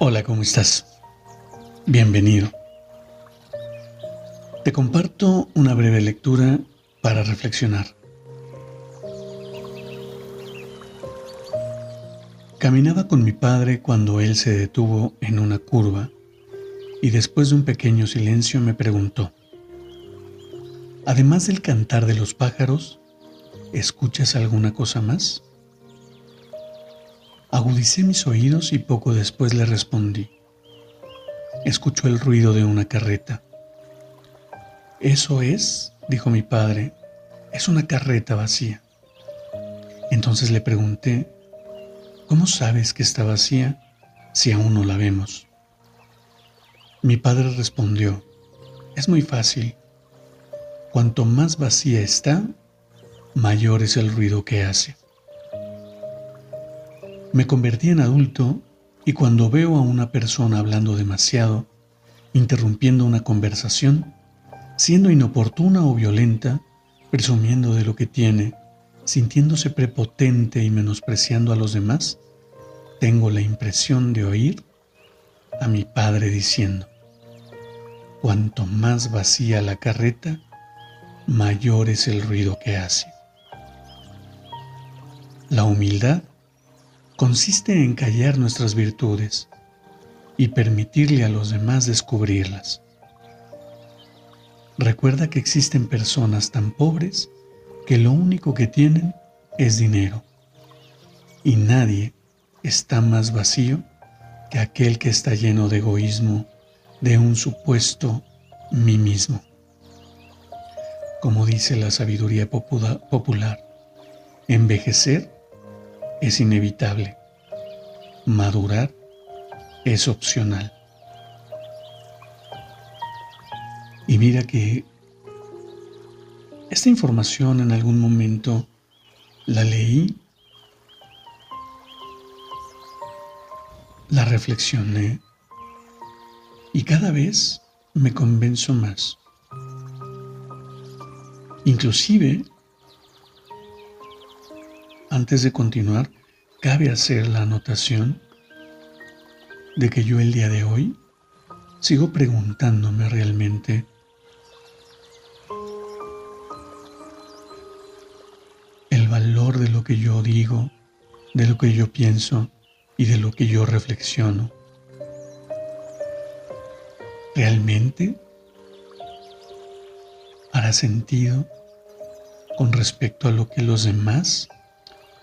Hola, ¿cómo estás? Bienvenido. Te comparto una breve lectura para reflexionar. Caminaba con mi padre cuando él se detuvo en una curva y después de un pequeño silencio me preguntó, además del cantar de los pájaros, ¿escuchas alguna cosa más? Agudicé mis oídos y poco después le respondí. Escuchó el ruido de una carreta. Eso es, dijo mi padre, es una carreta vacía. Entonces le pregunté, ¿cómo sabes que está vacía si aún no la vemos? Mi padre respondió, es muy fácil. Cuanto más vacía está, mayor es el ruido que hace. Me convertí en adulto y cuando veo a una persona hablando demasiado, interrumpiendo una conversación, siendo inoportuna o violenta, presumiendo de lo que tiene, sintiéndose prepotente y menospreciando a los demás, tengo la impresión de oír a mi padre diciendo, cuanto más vacía la carreta, mayor es el ruido que hace. La humildad consiste en callar nuestras virtudes y permitirle a los demás descubrirlas. Recuerda que existen personas tan pobres que lo único que tienen es dinero y nadie está más vacío que aquel que está lleno de egoísmo, de un supuesto mí mismo. Como dice la sabiduría popular, envejecer es inevitable. Madurar es opcional. Y mira que esta información en algún momento la leí, la reflexioné y cada vez me convenzo más. Inclusive antes de continuar, cabe hacer la anotación de que yo el día de hoy sigo preguntándome realmente el valor de lo que yo digo, de lo que yo pienso y de lo que yo reflexiono. ¿Realmente hará sentido con respecto a lo que los demás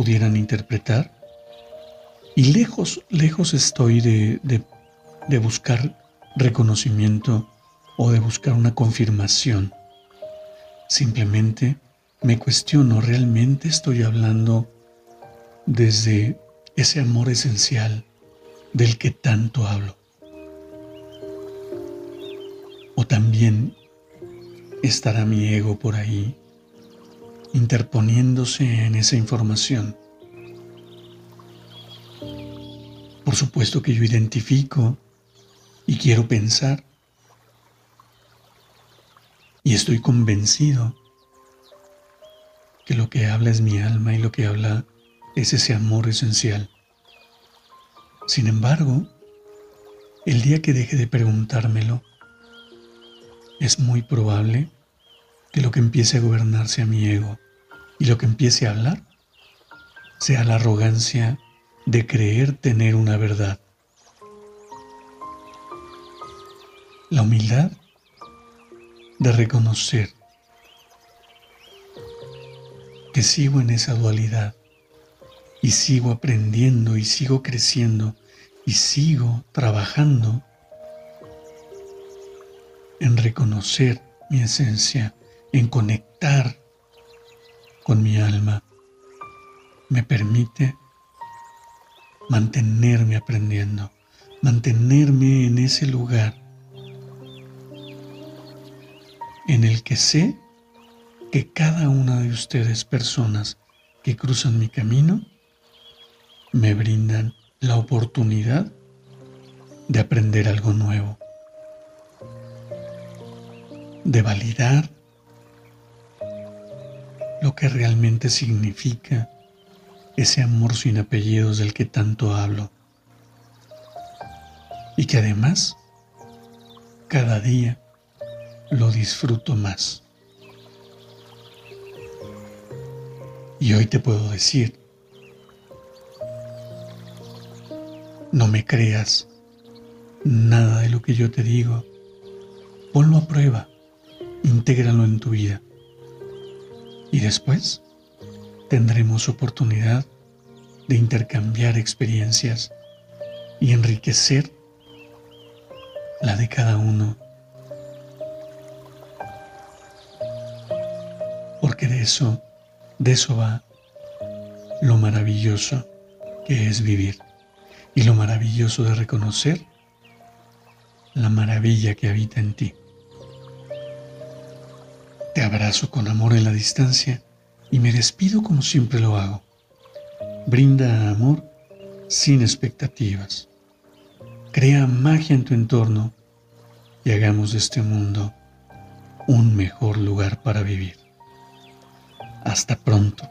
pudieran interpretar. Y lejos, lejos estoy de, de buscar reconocimiento o de buscar una confirmación. Simplemente me cuestiono, ¿realmente estoy hablando desde ese amor esencial del que tanto hablo? ¿O también estará mi ego por ahí interponiéndose en esa información. Por supuesto que yo identifico y quiero pensar y estoy convencido que lo que habla es mi alma y lo que habla es ese amor esencial. Sin embargo, el día que deje de preguntármelo, es muy probable que lo que empiece a gobernarse a mi ego y lo que empiece a hablar sea la arrogancia de creer tener una verdad. La humildad de reconocer que sigo en esa dualidad y sigo aprendiendo y sigo creciendo y sigo trabajando en reconocer mi esencia en conectar con mi alma me permite mantenerme aprendiendo, mantenerme en ese lugar en el que sé que cada una de ustedes personas que cruzan mi camino me brindan la oportunidad de aprender algo nuevo, de validar lo que realmente significa ese amor sin apellidos del que tanto hablo. Y que además, cada día lo disfruto más. Y hoy te puedo decir, no me creas nada de lo que yo te digo, ponlo a prueba, intégralo en tu vida. Y después tendremos oportunidad de intercambiar experiencias y enriquecer la de cada uno. Porque de eso, de eso va lo maravilloso que es vivir y lo maravilloso de reconocer la maravilla que habita en ti. Te abrazo con amor en la distancia y me despido como siempre lo hago. Brinda amor sin expectativas. Crea magia en tu entorno y hagamos de este mundo un mejor lugar para vivir. Hasta pronto.